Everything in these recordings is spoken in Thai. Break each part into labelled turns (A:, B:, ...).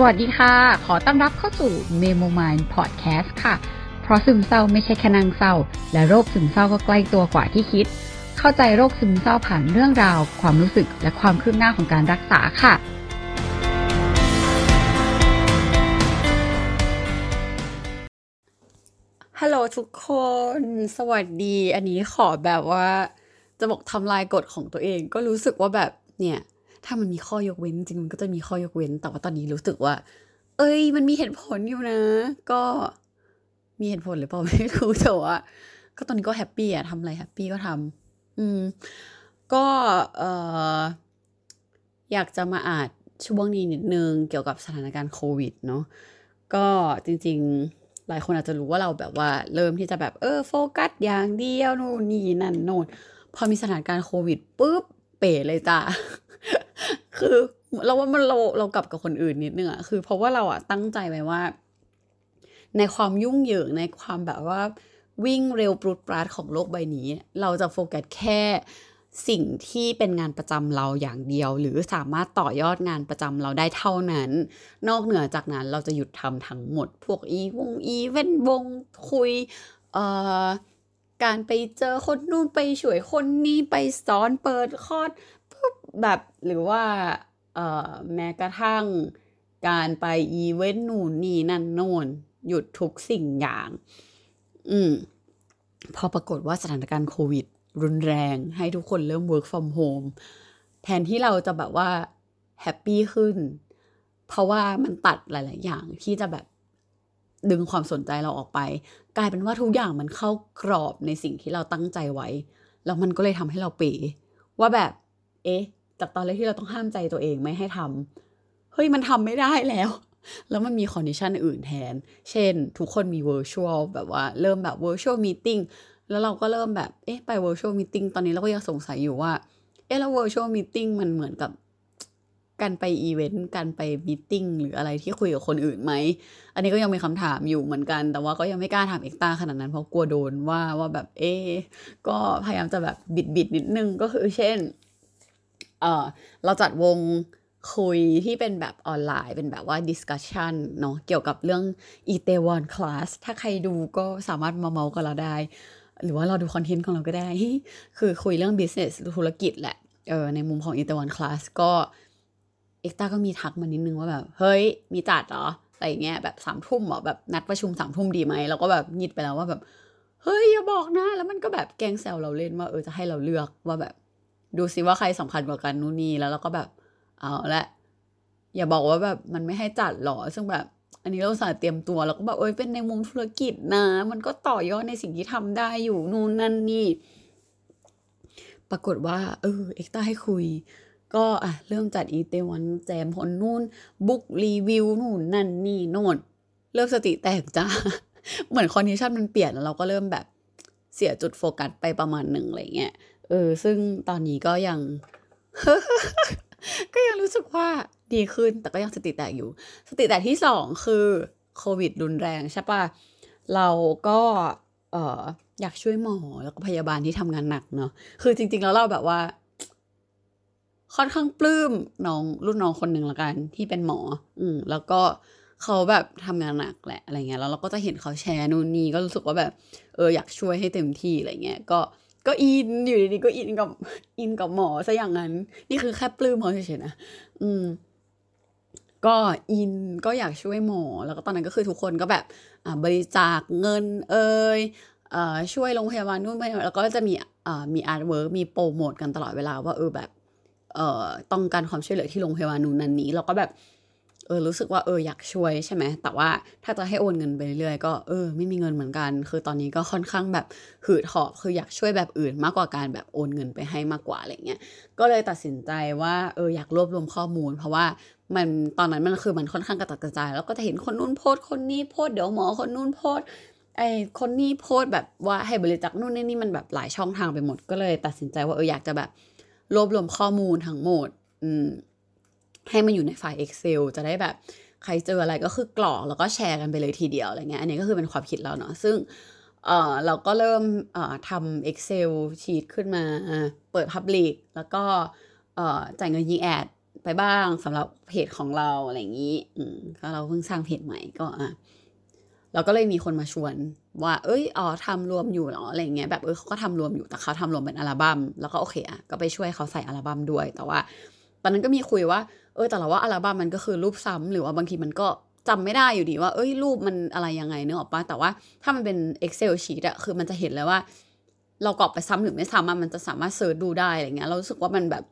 A: สวัสดีค่ะ ขอต้อนรับเข้าสู่ Memo Mind Podcast ค่ะ เพราะซึมเศร้าไม่ใช่แค่นางเศร้า และโรคซึมเศร้าก็ใกล้ตัวกว่าที่คิด เข้าใจโรคซึมเศร้าผ่านเรื่องราว ความรู้สึกและความคืบหน้าของการรักษาค่ะ ฮัลโหลทุกคน สวัสดี อันนี้ขอแบบว่า จะบอกทำลายกฎของตัวเอง ก็รู้สึกว่าแบบเนี่ย ถ้ามันมีข้อยกเว้นจริงมันก็จะมีข้อยกเว้น แต่ว่าตอนนี้รู้สึกว่า เอ้ย มันมีเหตุผลอยู่นะ ก็มีเหตุผลหรือเปล่าไม่รู้แต่ว่าก็ตอนนี้ก็ happy อะทำอะไร happy ก็ทำอืม ก็เอ่ออยากจะมาอ่านช่วงนี้นิดนึงเกี่ยวกับสถานการณ์โควิดเนาะก็จริง ๆ หลายคนอาจจะรู้ว่าเราแบบว่า เริ่มที่จะแบบเออโฟกัสอย่างเดียวนู่นนี่นั่นโน่นพอมีสถานการณ์โควิดปุ๊บเป๋เลยจ้า คือเราว่ามันเราเรากลับกับคนอื่นนิดนึงอะคือ เพราะว่าเราอะตั้งใจไว้ว่า ในความยุ่งเหยิงในความแบบว่า วิ่งเร็วปรุดปราดของโลกใบนี้ เราจะโฟกัสแค่สิ่งที่เป็นงานประจำเราอย่างเดียว หรือสามารถต่อยอดงานประจำเราได้เท่านั้น นอกเหนือจากนั้นเราจะหยุดทำทั้งหมด พวกอีวงอีเวนวงคุยเอ่อการไปเจอคนนู่นไปช่วยคนนี้ไปสอนเปิดคอร์ส แบบหรือว่าแม้กระทั่งการไปอีเวนต์นู่นนี่นั่นโน่นหยุดทุกสิ่งอย่าง อืม พอปรากฏว่าสถานการณ์โควิด รุนแรงให้ทุกคนเริ่ม work from home แทนที่เราจะแบบว่า happy ขึ้น เพราะว่ามันตัดหลาย ๆ อย่างที่จะแบบดึงความสนใจเราออกไป กลายเป็นว่าทุกอย่างมันเข้ากรอบในสิ่งที่เราตั้งใจไว้ แล้วมันก็เลยทำให้เราเป๋ว่าแบบ เอ๊ะ จากตอนแรกที่เราต้องห้ามใจตัวเองไม่ให้ทำเฮ้ยมันทำไม่ได้แล้ว แล้วมันมี condition อื่นแทน เช่น ทุกคนมี virtual แบบว่าเริ่มแบบ virtual meeting แล้วเราก็เริ่มแบบเอ๊ะไป virtual meeting ตอนนี้เราก็ยังสงสัยอยู่ว่าเอ๊ะแล้ว virtual meeting มันเหมือนกับการไปอีเวนต์การไป meeting หรืออะไรที่คุยกับคนอื่นไหม อันนี้ก็ยังมีคำถามอยู่เหมือนกัน แต่ว่าก็ยังไม่กล้าถามเอ็กตาขนาดนั้นเพราะกลัวโดนว่าว่าแบบเอ๊ก็พยายามจะแบบบิดบิดนิดนึงก็คือเช่น เออเราจัดวงคุยที่เป็นแบบออนไลน์เป็นแบบว่า discussion เนาะเกี่ยวกับเรื่อง e t a w o n class ถ้าใครดูก็สามารถมาเมาส์กับเราได้ หรือว่าเราดูคอนเทนต์ของเราก็ได้ คือคุยเรื่อง business ธุรกิจแหละเออในมุมของ e t a w o n class ก็เอ็กตาก็มีทักมานิดนึงว่าแบบ เฮ้ย มีจัดเหรออะไรเงี้ยแบบสามทุ่มเหรอแบบนัดประชุมสามทุ่มดีไหมเราก็แบบยิดไปแล้วว่าแบบ เฮ้ยอย่าบอกนะ แล้วมันก็แบบแกงแซวเราเล่นว่าเออจะให้เราเลือกว่าแบบ ดูซิว่าใครสำคัญกว่ากันนู่นนี่แล้วเราก็แบบ เอาละอย่าบอกว่าแบบมันไม่ให้จัดหรอซึ่งแบบ อันนี้เราสาเตรียมตัวแล้วก็แบบเอ้ยเป็นในมุมธุรกิจนะ มันก็ต่อยอดในสิ่งที่ทำได้อยู่นู่นนั่นนี่ ปรากฏว่า เออ เอ็กต้าให้คุย ก็อะเรื่องจัด Itaewon แจมคนนู่น book review นู่นนั่นนี่โน่นเริ่มสติแตกจ้าเหมือน condition มันเปลี่ยนแล้วเราก็เริ่มแบบเสียจุดโฟกัสไปประมาณหนึ่งอะไรเงี้ย เออ ซึ่งตอนนี้ก็ยัง ก็ยังรู้สึกว่าดีขึ้น แต่ก็ยังสติแตกอยู่ สติแตกที่สองคือโควิดรุนแรงใช่ปะเราก็เอออยากช่วยหมอแล้วก็พยาบาลที่ทำงานหนักเนาะ คือจริง ๆ แล้วเราแบบว่า ค่อนข้างปลื้มน้องรุ่นน้องคนหนึ่งละกันที่เป็นหมอ อืมแล้วก็เขาแบบทำงานหนักแหละอะไรเงี้ยแล้วเราก็จะเห็นเขาแชร์นู่นนี่ก็รู้สึกว่าแบบ เอออยากช่วยให้เต็มที่อะไรเงี้ยก็ ก็อินอยู่ดีๆก็อินกับอินกับหมอซะอย่างนั้น นี่คือแค่ปลื้มเขาเฉยๆนะอืม ก็อินก็อยากช่วยหมอ แล้วก็ตอนนั้นก็คือทุกคนก็แบบอ่าบริจาคเงินเอ่ยเอ่อช่วยโรงพยาบาลนู่นไปแล้วก็จะมีอ่ามี artwork มีโปรโมทกันตลอดเวลาว่าเออแบบเอ่อต้องการความช่วยเหลือที่โรงพยาบาลนู่นนั่นนี้ เราก็แบบ เออรู้สึกว่าเอออยากช่วยใช่ไหมแต่ว่าถ้าจะให้โอนเงินไปเรื่อยๆก็เออไม่มีเงินเหมือนกัน คือตอนนี้ก็ค่อนข้างแบบหืดหอบคืออยากช่วยแบบอื่นมากกว่าการแบบโอนเงินไปให้มากกว่าอะไรเงี้ยก็เลยตัดสินใจว่าเอออยากรวบรวมข้อมูล เพราะว่ามันตอนนั้นมันคือมันค่อนข้างกระตัดกระจาย แล้วก็จะเห็นคนนู้นโพสคนนี้โพสเดี๋ยวหมอคนนู้นโพสไอคนนี้โพสแบบว่าให้บริจาคนู่นนี่นี่มันแบบหลายช่องทางไปหมดก็เลย ตัดสินใจว่าเอออยากจะแบบรวบรวมข้อมูลทั้งหมดอืม ให้มันอยู่ในไฟล์ Excel จะได้แบบใครเจออะไรก็คือกรอกแล้วก็แชร์กันไปเลยทีเดียวอะไรเงี้ยอันนี้ก็คือเป็นความคิดเราเนาะซึ่งเออเราก็เริ่มเอ่อทำ Excel ชีตขึ้นมาเปิด Public แล้วก็เอ่อจ่ายเงินยิงแอดไปบ้างสำหรับเพจของเราอะไรอย่างนี้อืมก็เราเพิ่งสร้างเพจใหม่ก็อะเราก็เลยมีคนมาชวนว่า เอ้ยอ๋อทำรวมอยู่เหรออะไรเงี้ยแบบเออเขาก็ทำรวมอยู่แต่เขาทำรวมเป็นอัลบั้มแล้วก็โอเคอะก็ไปช่วยเขาใส่อัลบั้มด้วย แต่ว่า ตอนนั้นก็มีคุยว่า เออแต่เราว่าอัลบั้มมันก็คือรูปซ้ำหรือว่าบางทีมันก็จำไม่ได้อยู่ดีว่า เอ้ยรูปมันอะไรยังไงเนอะออกปะแต่ว่าถ้ามันเป็น Excel sheet อะคือมันจะเห็นเลยว่า เรากรอกไปซ้ำหรือไม่ซ้ำมันจะสามารถเสิร์ชดูได้อะไรเงี้ยเรารู้สึกว่ามันแบบ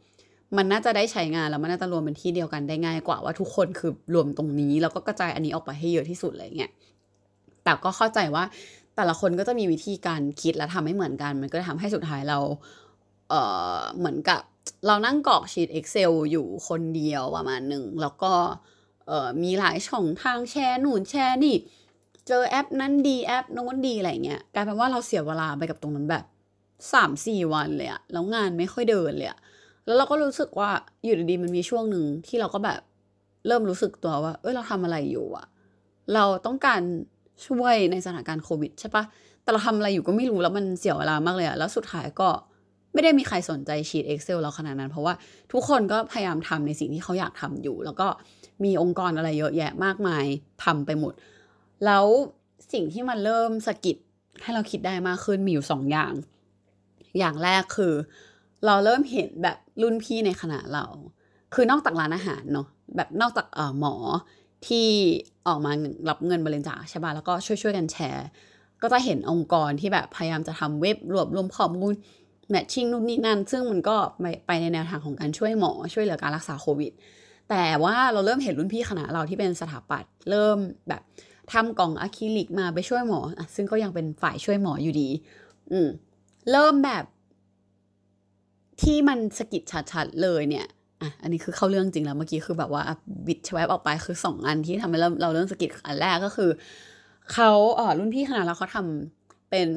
A: มันน่าจะได้ใช้งานแล้วมันน่าจะรวมเป็นที่เดียวกันได้ง่ายกว่าว่าทุกคนคือรวมตรงนี้ แล้วก็กระจายอันนี้ออกไปให้เยอะที่สุดอะไรเงี้ยแต่ก็เข้าใจว่าแต่ละคนก็จะมีวิธีการคิดและทำให้เหมือนกัน มันก็ทำให้สุดท้ายเรา เอ่อเหมือนกับ เรานั่งกรอกชีต Excel อยู่คนเดียวประมาณหนึ่ง แล้วก็มีหลายช่องทางแชร์หนุนแชร์นี่ เจอแอปนั้นดีแอปโน้นดีอะไรเงี้ยกลายเป็นว่าเราเสียเวลาไปกับตรงนั้นแบบสามสี่วันเลยอะแล้วงานไม่ค่อยเดินเลยอะแล้วเราก็รู้สึกว่าอยู่ดีๆมันมีช่วงหนึ่งที่เราก็แบบเริ่มรู้สึกตัวว่า เอ้ยเราทำอะไรอยู่อะเราต้องการช่วยในสถานการณ์โควิดใช่ปะแต่เราทำอะไรอยู่ก็ไม่รู้แล้วมันเสียเวลามากเลยอะแล้วสุดท้ายก็ ไม่ได้มีใครสนใจชีต Excel เราขนาดนั้น เพราะว่าทุกคนก็พยายามทำในสิ่งที่เขาอยากทำอยู่ แล้วก็มีองค์กรอะไรเยอะแยะมากมายทำไปหมด แล้วสิ่งที่มันเริ่มสะกิดให้เราคิดได้มากขึ้นมีอยู่สองอย่าง อย่างแรกคือ เราเริ่มเห็นแบบรุ่นพี่ในคณะเรา คือนอกจากร้านอาหารเนาะแบบนอกจากเอ่อหมอที่ออกมารับเงินบริจาคใช่ป่ะแล้วก็ช่วยช่วยกันแชร์ ก็จะเห็นองค์กรที่แบบพยายามจะทำเว็บรวบรวมข้อมูล แมทชิ่งนู่นนี่นั่น ซึ่งมันก็ไปในแนวทางของการช่วยหมอช่วยเหลือการรักษาโควิด แต่ว่าเราเริ่มเห็นรุ่นพี่คณะเราที่เป็นสถาปัตย์เริ่มแบบทำกล่องอะคริลิกมาไปช่วยหมออซึ่งก็ยังเป็นฝ่ายช่วยหมออยู่ดี อืม เริ่มแบบ ที่มันสกิดชัดๆเลยเนี่ยอะอันนี้คือเข้าเรื่องจริงแล้วเมื่อกี้คือแบบว่าบิดชวบออกไปคือสองอันที่ทำให้เราเราเริ่มสกิดอันแรกก็คือเขาเออรุ่นพี่คณะเราเขาทำเป็น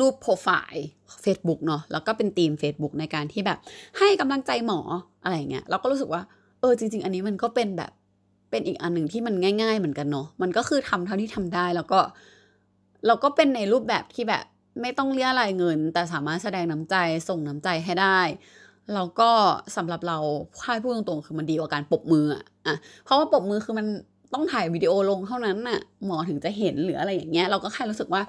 A: รูปโปรไฟล์ Facebook เนาะแล้วก็เป็นทีม Facebook ในการที่แบบให้กำลังใจหมออะไรเงี้ยเราก็รู้สึกว่าเออจริง ๆ อันนี้มันก็เป็นแบบเป็นอีกอันหนึ่งที่มันง่าย ๆ เหมือนกันเนาะมันก็คือทำเท่าที่ทำได้แล้วก็เราก็เป็นในรูปแบบที่แบบไม่ต้องเรียรายเงิน แต่สามารถแสดงน้ำใจส่งน้ำใจให้ได้แล้วก็สำหรับเราค่ายพูดตรงๆ คือมันดีกว่าการปบมืออะเพราะว่าปบมือคือมันต้องถ่ายวิดีโอลงเท่านั้นน่ะหมอถึงจะเห็นหรืออะไรอย่างเงี้ย เราก็แค่รู้สึกว่า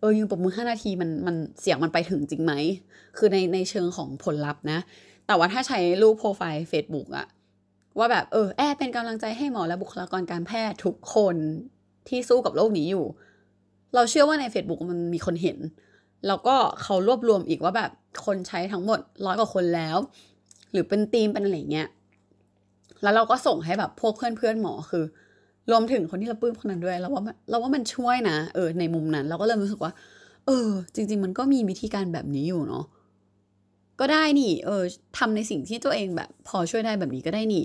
A: เออยืนปบมือห้านาทีมันมันเสียงมันไปถึงจริงไหม คือในในเชิงของผลลัพธ์นะ แต่ว่าถ้าใช้รูปโปรไฟล์ Facebook อะว่าแบบเออแอบเป็นกำลังใจให้หมอและบุคลากรการแพทย์ทุกคนที่สู้กับโรคนี้อยู่ เราเชื่อว่าใน Facebook มันมีคนเห็น แล้วก็เขารวบรวมอีกว่าแบบคนใช้ทั้งหมดร้อยกว่าคนแล้ว หรือเป็นทีมเป็นอะไรเงี้ยแล้วเราก็ส่งให้แบบพวกเพื่อนเพื่อนหมอคือ รวมถึงคนที่เราปลื้มคนนั้นด้วยเราว่าเราว่ามันช่วยนะเออในมุมนั้น เราก็เริ่มรู้สึกว่า เออ จริง ๆ มันก็มีวิธีการแบบนี้อยู่เนาะก็ได้นี่ เออทำในสิ่งที่ตัวเองแบบ พอช่วยได้แบบนี้ก็ได้นี่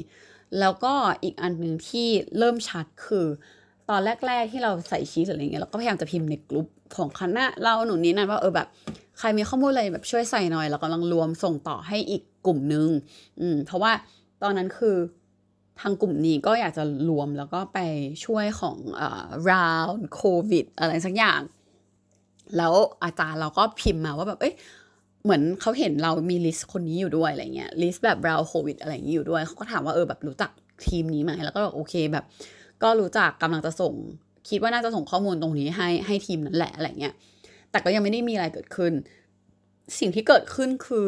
A: แล้วก็อีกอันหนึ่งที่เริ่มชัดคือ ตอนแรก ๆ ที่เราใส่ชีสอะไรเงี้ยเราก็พยายามจะพิมพ์ในกลุ่มของคณะเราหนุนนี้นั่นว่าเออแบบใครมีข้อมูลอะไรแบบช่วยใส่หน่อยเรากำลังรวมส่งต่อให้อีกกลุ่มนึง อืมเพราะว่าตอนนั้นคือ ทางกลุ่มนี้ก็อยากจะรวมแล้วก็ไปช่วยของอ่าราวโควิดอะไรสักอย่าง แล้วอาจารย์เราก็พิมพ์มาว่าแบบเอ้ยเหมือนเขาเห็นเรามี list คนนี้อยู่ด้วยอะไรเงี้ย list แบบราวโควิดอะไรอย่างนี้อยู่ด้วยเขาก็ถามว่าเออแบบรู้จักทีมนี้ไหมแล้วก็บอกโอเคแบบ ก็รู้จักกำลังจะส่ง คิดว่าน่าจะส่งข้อมูลตรงนี้ให้ให้ทีมนั้นแหละอะไรเงี้ยแต่ก็ยังไม่ได้มีอะไรเกิดขึ้น สิ่งที่เกิดขึ้นคือ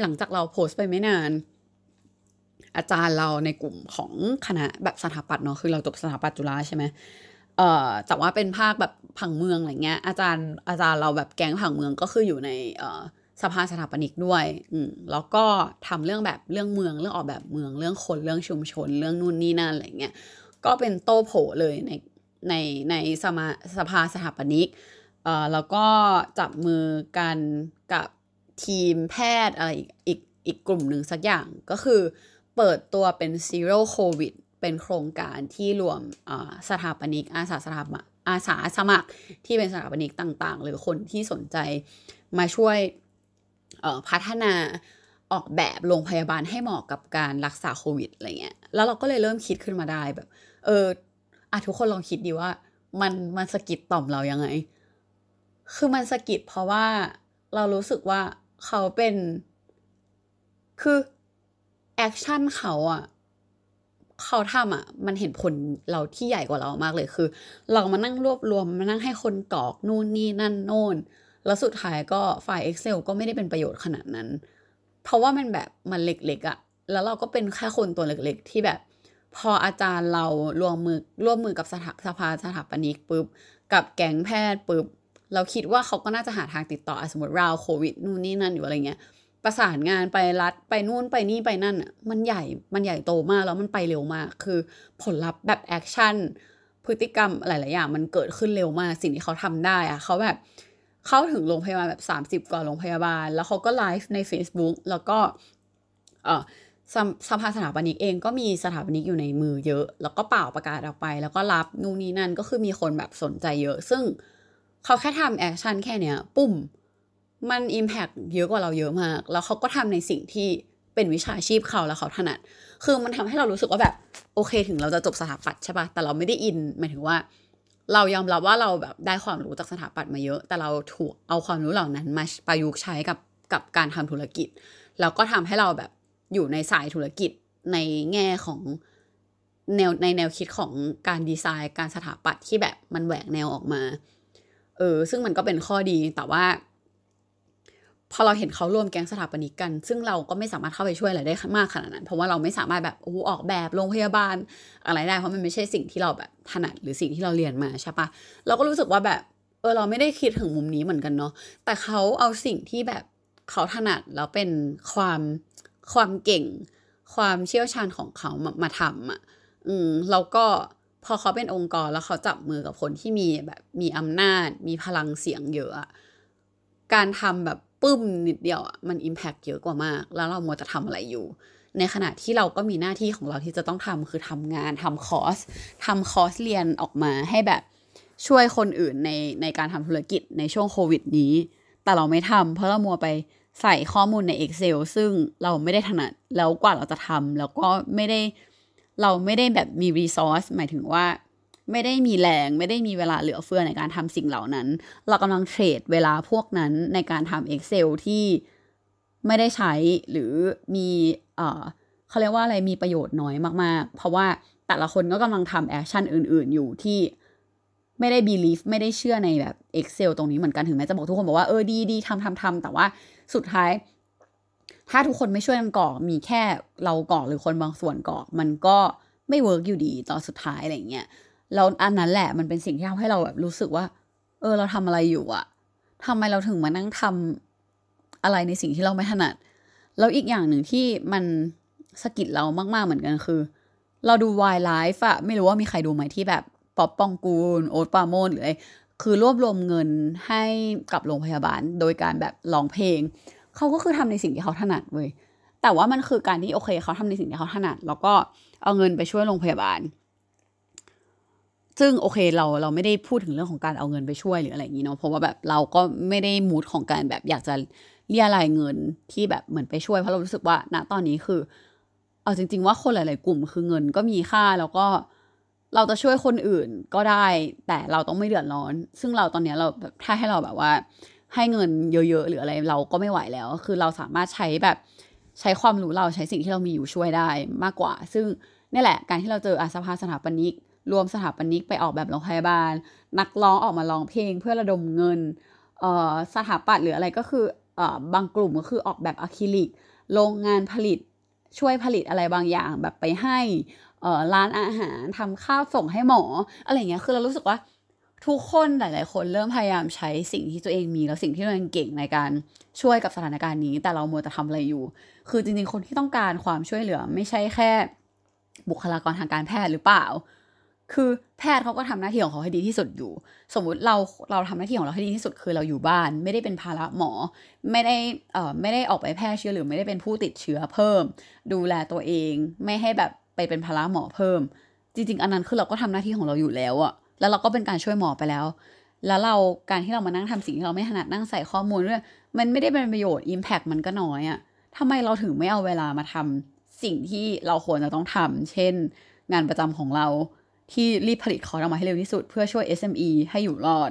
A: หลังจากเราโพสต์ไปไม่นาน อาจารย์เราในกลุ่มของคณะแบบสถาปัตย์เนาะคือเราจบสถาปัตย์จุฬาใช่ไหมเอ่อแต่ว่าเป็นภาคแบบผังเมืองอะไรเงี้ยอาจารย์อาจารย์เราแบบแก๊งผังเมืองก็คืออยู่ในเอ่อสภาสถาปนิกด้วยอืมแล้วก็ทำเรื่องแบบเรื่องเมืองเรื่องออกแบบเมืองเรื่องคนเรื่องชุมชน เรื่องนู่นนี่นั่นอะไรเงี้ยก็เป็นโต้โผเลยในในในสมาสภาสถาปนิกเอ่อแล้วก็จับมือกันกับทีมแพทย์อะไรอีกอีกอีกกลุ่มหนึ่งสักอย่างก็คือ เปิดตัวเป็น zero covid เป็นโครงการที่รวมสถาปนิกอาสาสถาอาสาสมัครที่เป็นสถาปนิกต่างๆ หรือคนที่สนใจมาช่วยพัฒนาออกแบบโรงพยาบาลให้เหมาะกับการรักษาโควิดอะไรเงี้ย แล้วเราก็เลยเริ่มคิดขึ้นมาได้แบบ เอออะทุกคนลองคิดดีว่ามันมันสะกิดต่อมเรายังไง คือมันสะกิดเพราะว่าเรารู้สึกว่าเขาเป็น คือ action เขาอะเขาทำอะมันเห็นผลเราที่ใหญ่กว่าเรามากเลยคือ เรามานั่งรวบรวมมานั่งให้คนกรอกนู่นนี่นั่นโน่น แล้วสุดท้ายก็ไฟล์ Excel ก็ไม่ได้เป็นประโยชน์ขนาดนั้น เพราะว่ามันแบบมันเล็กๆอะแล้วเราก็เป็นแค่คนตัวเล็กๆ ที่แบบ พออาจารย์เราร่วมมือร่วมมือกับสถาสภาสถาปนิกปุ๊บ กับแก๊งแพทย์ปุ๊บ เราคิดว่าเขาก็น่าจะหาทางติดต่อสมมติราวโควิดนู่นนี่นั่นอยู่อะไรเงี้ย ประสานงานไปรัฐไปนู่นไปนี่ไปนั่นอะมันใหญ่มันใหญ่โตมากแล้วมันไปเร็วมาก คือผลลัพธ์แบบ action พฤติกรรมหลาย ๆ อย่างมันเกิดขึ้นเร็วมากสิ่งที่เขาทำได้อะเขาแบบเข้าถึงโรงพยาบาลแบบ 30 กว่าโรงพยาบาล แล้วเขาก็ไลฟ์ใน Facebook แล้วก็เออสภาสถาปนิกเองก็มีสถาปนิกอยู่ในมือเยอะ แล้วก็ป่าวประกาศออกไป แล้วก็รับนู่นนี่นั่นก็คือมีคนแบบสนใจเยอะ ซึ่งเขาแค่ทำ action แค่เนี้ย ปุ๊บ มัน impact เยอะกว่าเราเยอะมาก แล้วเขาก็ทำในสิ่งที่เป็นวิชาชีพเขาแล้วเขาถนัด คือมันทำให้เรารู้สึกว่าแบบ โอเคถึงเราจะจบสถาปัตย์ใช่ปะแต่เราไม่ได้อินหมายถึงว่า เรายอมรับว่าเราแบบได้ความรู้จากสถาปัตย์มาเยอะ แต่เราถูกเอาความรู้เหล่านั้นมาประยุกต์ใช้กับกับการทำธุรกิจ แล้วก็ทำให้เราแบบอยู่ในสายธุรกิจในแง่ของแนวในแนวคิดของการดีไซน์ การสถาปัตย์ที่แบบมันแหวกแนวออกมา เออ ซึ่งมันก็เป็นข้อดีแต่ว่า พอเราเห็นเขารวมแก๊งสถาปนิกกัน ซึ่งเราก็ไม่สามารถเข้าไปช่วยอะไรได้มากขนาดนั้น เพราะว่าเราไม่สามารถแบบโอ้ออกแบบโรงพยาบาลอะไรได้ เพราะมันไม่ใช่สิ่งที่เราแบบถนัดหรือสิ่งที่เราเรียนมาใช่ปะเราก็รู้สึกว่าแบบเออเราไม่ได้คิดถึงมุมนี้เหมือนกันเนาะ แต่เขาเอาสิ่งที่แบบเขาถนัดแล้วเป็นความความเก่ง ความเชี่ยวชาญของเขามามาทำอะ อืมแล้วก็พอเขาเป็นองค์กรแล้วเขาจับมือกับคนที่มีแบบมีอำนาจ มีพลังเสียงเยอะอะการทำแบบ ปึ้มนิดเดียวอะมันอิมแพกเยอะกว่ามาก แล้วเรามัวจะทำอะไรอยู่ ในขณะที่เราก็มีหน้าที่ของเราที่จะต้องทำคือทำงานทำคอร์สทำคอร์สเรียนออกมาให้แบบช่วยคนอื่นในในการทำธุรกิจในช่วงโควิดนี้ แต่เราไม่ทำเพราะเรามัวไปใส่ข้อมูลใน Excel ซึ่งเราไม่ได้ถนัดแล้วกว่าเราจะทำแล้วก็ไม่ได้เราไม่ได้แบบมีรีซอสหมายถึงว่า ไม่ได้มีแรงไม่ได้มีเวลาเหลือเฟือในการทำสิ่งเหล่านั้น เรากำลังเทรดเวลาพวกนั้นในการทำ Excel ที่ไม่ได้ใช้หรือมีเอ่อเขาเรียกว่าอะไรมีประโยชน์น้อยมากๆ เพราะว่าแต่ละคนก็กำลังทำ action อื่น ๆ อยู่ที่ไม่ได้ believe ไม่ได้เชื่อในแบบ Excel ตรงนี้เหมือนกันถึงแม้จะบอกทุกคนบอกว่าเออดีดีทำทำทำแต่ว่าสุดท้าย ถ้าทุกคนไม่ช่วยกันกรอกมีแค่เรากรอกหรือคนบางส่วนกรอกมันก็ไม่ work อยู่ดีตอนสุดท้ายอะไรเงี้ย แล้วอันนั้นแหละมันเป็นสิ่งที่ทำให้เราแบบรู้สึกว่า เออ เราทำอะไรอยู่อะทำไมเราถึงมานั่งทำอะไรในสิ่งที่เราไม่ถนัด แล้วอีกอย่างหนึ่งที่มันสะกิดเรามาก ๆ เหมือนกันคือ เราดูวายไลฟ์อะไม่รู้ว่ามีใครดูไหมที่แบบป๊อปปองกูล โอ๊ตปาโมนหรืออะไรคือรวบรวมเงินให้กับโรงพยาบาล โดยการแบบร้องเพลง เขาก็คือทำในสิ่งที่เขาถนัดเว้ยแต่ว่ามันคือการที่โอเคเขาทำในสิ่งที่เขาถนัด แล้วก็เอาเงินไปช่วยโรงพยาบาล ซึ่งโอเคเราเราไม่ได้พูดถึงเรื่องของการเอาเงินไปช่วยหรืออะไรอย่างนี้เนาะเพราะว่าแบบเราก็ไม่ได้มูดของการแบบอยากจะเรียรายเงินที่แบบเหมือนไปช่วยเพราะเรารู้สึกว่าณตอนนี้คือ เอาจริง ๆ ว่าคนหลาย ๆ กลุ่มคือเงินก็มีค่าแล้วก็เราจะช่วยคนอื่นก็ได้ แต่เราต้องไม่เดือดร้อน ซึ่งเราตอนนี้เราแบบถ้าให้เราแบบว่า ให้เงินเยอะๆหรืออะไรเราก็ไม่ไหวแล้ว คือเราสามารถใช้แบบใช้ความรู้เราใช้สิ่งที่เรามีอยู่ช่วยได้มากกว่า ซึ่งนี่แหละ การที่เราเจออาสภาสถาปนิก รวมสถาปนิกไปออกแบบโรงพยาบาล นักร้องออกมาร้องเพลงเพื่อระดมเงินสถาปัตย์หรืออะไรก็คืออบางกลุ่มก็คือออกแบบอะคริลิก โรงงานผลิตช่วยผลิตอะไรบางอย่างแบบไปให้ร้านอาหารทำข้าวส่งให้หมออะไรเงี้ยคือเรารู้สึกว่าทุกคนหลาย ๆ คนเริ่มพยายามใช้สิ่งที่ตัวเองมีแล้วสิ่งที่ตัวเองเก่งในการช่วยกับสถานการณ์นี้ แต่เราโมแต่ทำอะไรอยู่ คือจริง ๆ คนที่ต้องการความช่วยเหลือไม่ใช่แค่ บุคลากรทางการแพทย์หรือเปล่า คือแพทย์เขาก็ทำหน้าที่ของเขาให้ดีที่สุดอยู่ สมมุติเราเราทำหน้าที่ของเราให้ดีที่สุดคือเราอยู่บ้าน ไม่ได้เป็นภาระหมอ ไม่ได้เอ่อไม่ได้ออกไปแพร่เชื้อหรือไม่ได้เป็นผู้ติดเชื้อเพิ่ม ดูแลตัวเอง ไม่ให้แบบไปเป็นภาระหมอเพิ่ม จริง ๆ อันนั้นคือเราก็ทำหน้าที่ของเราอยู่แล้วอะแล้วเราก็เป็นการช่วยหมอไปแล้ว แล้วเราการที่เรามานั่งทำสิ่งที่เราไม่ถนัดนั่งใส่ข้อมูลด้วยมันไม่ได้เป็นประโยชน์ Impact มันก็น้อยอะทำไมเราถึงไม่เอาเวลามาทำสิ่งที่เราควรจะต้องทำเช่น งานประจำของเรา ที่รีบผลิตคอร์สออกมาให้เร็วที่สุด เพื่อช่วย SME ให้อยู่รอด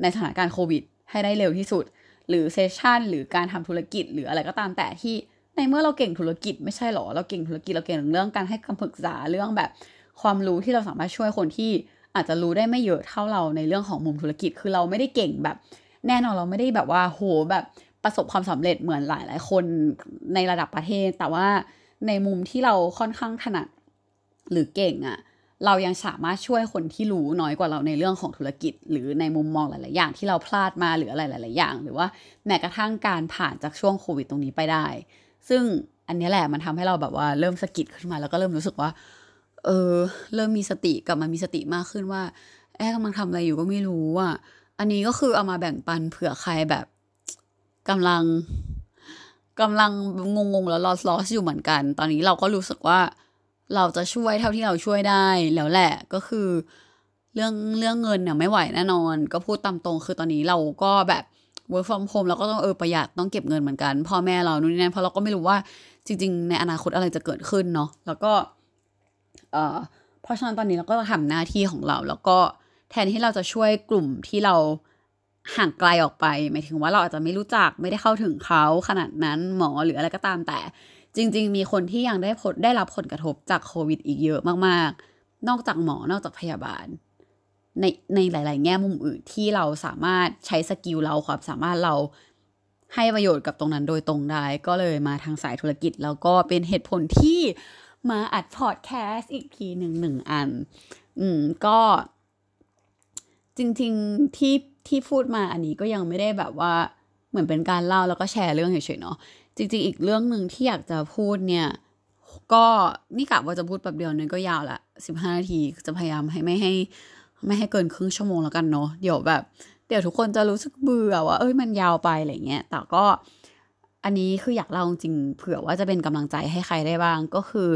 A: ในสถานการณ์โควิด ให้ได้เร็วที่สุด หรือ session หรือการทำธุรกิจ หรืออะไรก็ตามแต่ที่ในเมื่อเราเก่งธุรกิจไม่ใช่หรอ เราเก่งธุรกิจเราเก่งเรื่องการให้คำปรึกษาเรื่องแบบความรู้ที่เราสามารถช่วยคนที่อาจจะรู้ได้ไม่เยอะเท่าเราในเรื่องของมุมธุรกิจ คือเราไม่ได้เก่งแบบ แน่นอนเราไม่ได้แบบว่าโหแบบประสบความสำเร็จเหมือนหลายหลายคนในระดับประเทศ แต่ว่าในมุมที่เราค่อนข้างถนัดหรือเก่งอะ่ะ เรายังสามารถช่วยคนที่รู้น้อยกว่าเราในเรื่องของธุรกิจ หรือในมุมมองหลาย ๆ อย่างที่เราพลาดมาหรืออะไรหลาย ๆ อย่าง หรือว่าแม้กระทั่งการผ่านจากช่วงโควิดตรงนี้ไปได้ ซึ่งอันนี้แหละมันทำให้เราแบบว่าเริ่มสะกิดขึ้นมา แล้วก็เริ่มรู้สึกว่า เออ เริ่มมีสติกลับมามีสติมากขึ้นว่าแอบกำลังทำอะไรอยู่ก็ไม่รู้อะอันนี้ก็คือเอามาแบ่งปันเผื่อใครแบบกำลังกำลังงงๆแล้วลอสลอสอยู่เหมือนกัน ตอนนี้เราก็รู้สึกว่า เราจะช่วยเท่าที่เราช่วยได้แล้วแหละก็คือ เรื่องเรื่องเงินเนี่ยไม่ไหวแน่นอน ก็พูดตามตรงคือตอนนี้เราก็แบบ work from home เราก็ต้องเออประหยัดต้องเก็บเงินเหมือนกันพ่อแม่เรานู่นนี่นั่นเพราะเราก็ไม่รู้ว่าจริง ๆ ในอนาคตอะไรจะเกิดขึ้นเนาะแล้วก็เอ่อเพราะฉะนั้นตอนนี้เราก็ทำหน้าที่ของเรา แล้วก็แทนที่เราจะช่วยกลุ่มที่เราห่างไกลออกไปหมายถึงว่าเราอาจจะไม่รู้จักไม่ได้เข้าถึงเขาขนาดนั้นหมอหรืออะไรก็ตามแต่ จริง ๆ มีคนที่ยังได้ผลได้รับผลกระทบจากโควิด อีกเยอะมากๆ นอกจากหมอนอกจากพยาบาล ในในหลาย ๆ แง่มุมอื่นที่เราสามารถใช้สกิลเราความสามารถเราให้ประโยชน์กับตรงนั้นโดยตรงได้ ก็เลยมาทางสายธุรกิจ แล้วก็เป็นเหตุผลที่มาอัดพอดแคสต์อีกทีหนึ่งหนึ่งอัน อืมก็จริง ๆ ที่ที่พูดมาอันนี้ก็ยังไม่ได้แบบว่าเหมือนเป็นการเล่าแล้วก็แชร์เรื่องเฉยๆเนาะ จริงๆ อีกเรื่องหนึ่งที่อยากจะพูดเนี่ย ก็นี่กะว่าจะพูดแบบเดียวนึงก็ยาวละสิบห้านาทีจะพยายามให้ไม่ให้ ไม่ให้เกินครึ่งชั่วโมงแล้วกันเนาะเดี๋ยวแบบ เดี๋ยวทุกคนจะรู้สึกเบื่อว่าเอ้ยมันยาวไปอะไรเงี้ยแต่ก็อันนี้คืออยากเล่าจริงเผื่อว่าจะเป็นกำลังใจให้ใครได้บ้างก็คือ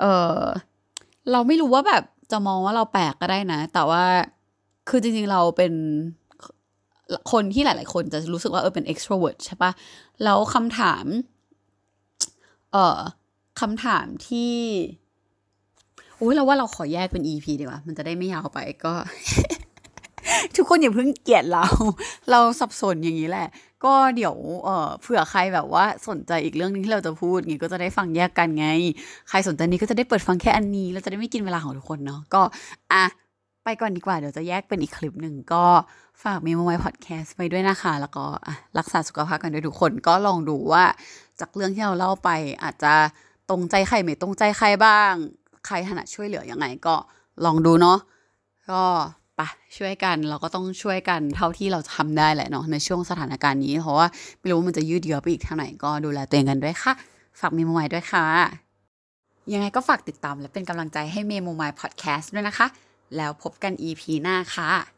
A: เออเราไม่รู้ว่าแบบจะมองว่าเราแปลกก็ได้นะ แต่ว่าคือจริงๆเราเป็น คนที่หลาย ๆ คนจะรู้สึกว่าเออเป็น extrovert ใช่ปะแล้วคำถาม เอ่อคำถามที่โอ้ยเราว่าเราขอแยกเป็น EP ดีกว่า มันจะได้ไม่ยาวไปก็ ทุกคนอย่าเพิ่งเกลียดเรา เราสับสนอย่างนี้แหละ ก็เดี๋ยวเอ่อเผื่อใครแบบว่าสนใจอีกเรื่องนึงที่เราจะพูดงี้ก็จะได้ฟังแยกกันไง ใครสนใจนี้ก็จะได้เปิดฟังแค่อันนี้ เราจะได้ไม่กินเวลาของทุกคนเนาะก็อะ ไปก่อนดีกว่าเดี๋ยวจะแยกเป็นอีกคลิปหนึ่งก็ฝากมีมไวพอดแคสต์ไปด้วยนะคะ แล้วก็รักษาสุขภาพกันด้วยทุกคนก็ลองดูว่า จากเรื่องที่เราเล่าไปอาจจะตรงใจใครไม่ตรงใจใครบ้าง ใครถนัดช่วยเหลือยังไงก็ลองดูเนาะก็ปะช่วยกันเราก็ต้องช่วยกันเท่าที่เราทำได้แหละเนาะในช่วงสถานการณ์นี้ เพราะว่าไม่รู้ว่ามันจะยืดเยื้อไปอีกเท่าไหร่ก็ดูแลตัวเองกันด้วยค่ะ ฝากมีมไวด้วยค่ะ ยังไงก็ฝากติดตามและเป็นกำลังใจให้เมโมไมพอดแคสต์ด้วยนะคะ แล้วพบกัน EP หน้าค่ะ